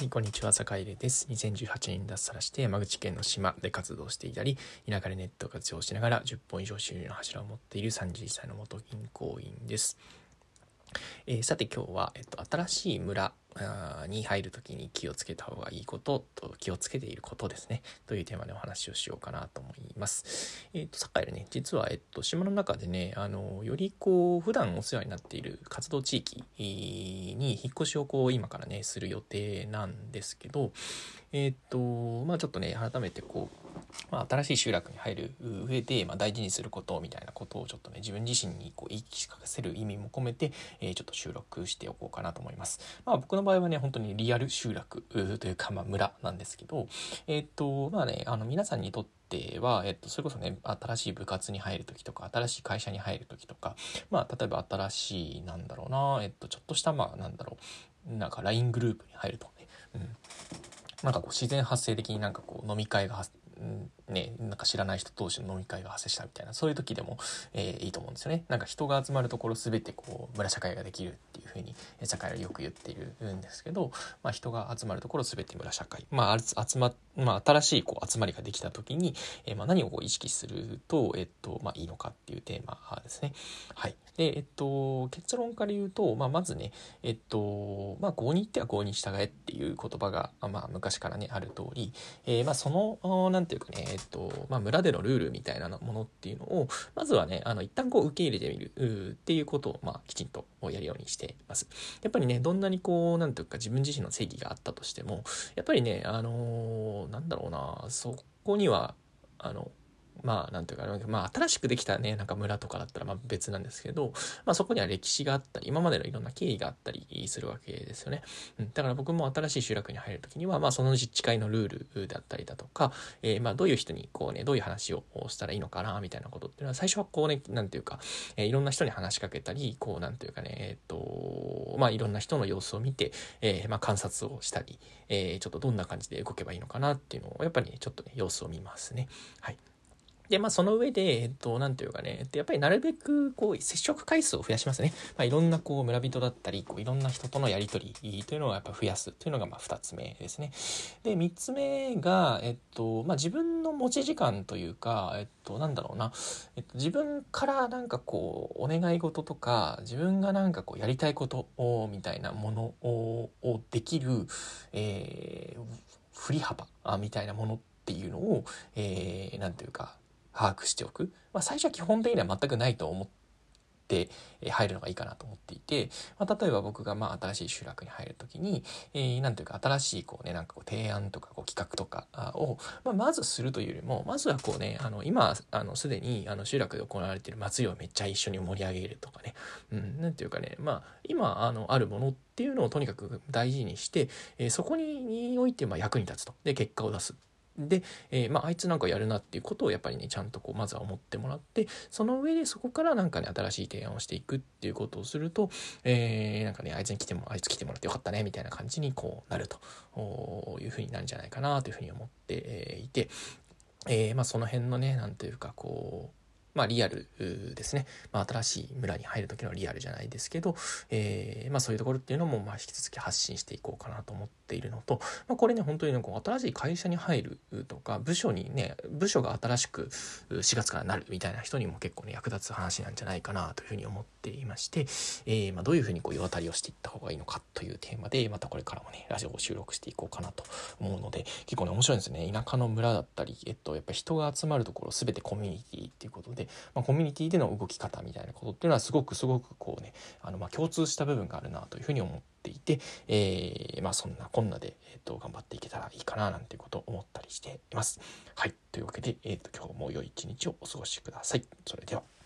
はい、こんにちは、坂入です。2018年に脱サラして山口県の島で活動していたり、田舎でネットを活用しながら10本以上収入の柱を持っている31歳の元銀行員です。えー、さて今日は、えっと、新しい村に入る時に気をつけた方がいいことと気をつけていることですねというテーマでお話をしようかなと思います。えっ、ー、とサッカーね実は、えっと、島の中でねあのよりこう普段お世話になっている活動地域に引っ越しをこう今からねする予定なんですけどえっ、ー、とまあちょっとね改めてこうまあ、新しい集落に入る上で、まあ、大事にすることみたいなことをちょっとね自分自身にこう言い聞かせる意味も込めて、えー、ちょっと収録しておこうかなと思います。まあ、僕の場合はね本当にリアル集落というか、まあ、村なんですけどえっ、とまあねあの皆さんにとっては、えっと、それこそね新しい部活に入る時とか新しい会社に入る時とかまあ例えば新しいなんだろうなえっとちょっとしたまあなんだろうなんか LINE グループに入るとね、うん、なんかこう自然発生的になんかこう飲み会がね、なんか知らない人同士の飲み会が発生したみたいなそういう時でも、えー、いいと思うんですよね。なんか人が集まるところ全てこう村社会ができるっていうふうに社会はよく言っているんですけど、まあ、人が集まるところ全て村社会、まあ、集ままあ、新しいこう集まりができた時に、えー、まあ、何をこう意識すると、えっとまあ、いいのかっていうテーマですね。はい、で、えっと、結論から言うと、まあ、まずね、えっとまあ、合に行っては合に従えっていう言葉が、まあ、昔からねある通り、えーまあ、その何て言うかね、とまあ、村でのルールみたいなものっていうのをまずはねあの一旦こう受け入れてみるっていうことを、まあ、きちんとやるようにしています。やっぱりねどんなにこう何ていうか自分自身の正義があったとしてもやっぱりねあのー、なんだろうなそこにはあのまあなんていうか、まあ新しくできたね、なんか村とかだったらまあ別なんですけど、まあそこには歴史があったり、今までのいろんな経緯があったりするわけですよね。うん、だから僕も新しい集落に入るときには、まあその自治会のルールであったりだとか、えー、まあどういう人にこうね、どういう話をしたらいいのかな、みたいなことっていうのは、最初はこうね、なんていうか、えー、いろんな人に話しかけたり、こうなんていうかね、えっ、と、まあいろんな人の様子を見て、えー、まあ観察をしたり、えー、ちょっとどんな感じで動けばいいのかなっていうのを、やっぱりね、ちょっとね、様子を見ますね。はい。で、まあ、その上で、えっと、なんていうかね、やっぱりなるべく、こう、接触回数を増やしますね。まあ、いろんな、こう、村人だったり、こう、いろんな人とのやりとりというのをやっぱ増やすというのが、まあ、二つ目ですね。で、三つ目が、えっと、まあ、自分の持ち時間というか、えっと、なんだろうな、えっと、自分からなんかこう、お願い事とか、自分がなんかこう、やりたいことを、みたいなものを、をできる、えー、振り幅みたいなものっていうのを、えー、なんていうか、把握しておく。まあ、最初は基本的には全くないと思って入るのがいいかなと思っていて、まあ、例えば僕がまあ新しい集落に入る時に、えー、なんていうか新しいこうね、なんかこう提案とかこう企画とかを、まあ、まずするというよりも、まずはこうね、あの今、あのすでにあの集落で行われている祭りをめっちゃ一緒に盛り上げるとかね、うん、なんていうかね、まあ今あのあるものっていうのをとにかく大事にして、えー、そこにおいてまあ役に立つと。で、結果を出す。で、えー、まあ、あいつなんかやるなっていうことをやっぱりねちゃんとこうまずは思ってもらってその上でそこからなんかね新しい提案をしていくっていうことをすると、えー、なんかねあいつに来てもあいつ来てもらってよかったねみたいな感じにこうなるというふうになるんじゃないかなというふうに思っていて、えー、まあ、その辺のねなんというかこうまあ、リアルですね。まあ、新しい村に入る時のリアルじゃないですけど、えー、まあ、そういうところっていうのも、まあ、引き続き発信していこうかなと思っているのと、まあ、これね、本当にね、こう、新しい会社に入るとか、部署にね、部署が新しく4月からなるみたいな人にも結構ね、役立つ話なんじゃないかなというふうに思っていまして、えー、まあ、どういうふうにこう、世渡りをしていった方がいいのかというテーマで、またこれからもね、ラジオを収録していこうかなと思うので、結構ね、面白いんですね。田舎の村だったり、えっと、やっぱ人が集まるところ、全てコミュニティっていうことでで、まあ、コミュニティでの動き方みたいなことっていうのはすごくすごくこうねあのまあ共通した部分があるなというふうに思っていて、えー、まあそんなこんなで、えー、と頑張っていけたらいいかななんていうことを思ったりしています。はいというわけで、えー、と今日も良い一日をお過ごしください。それでは。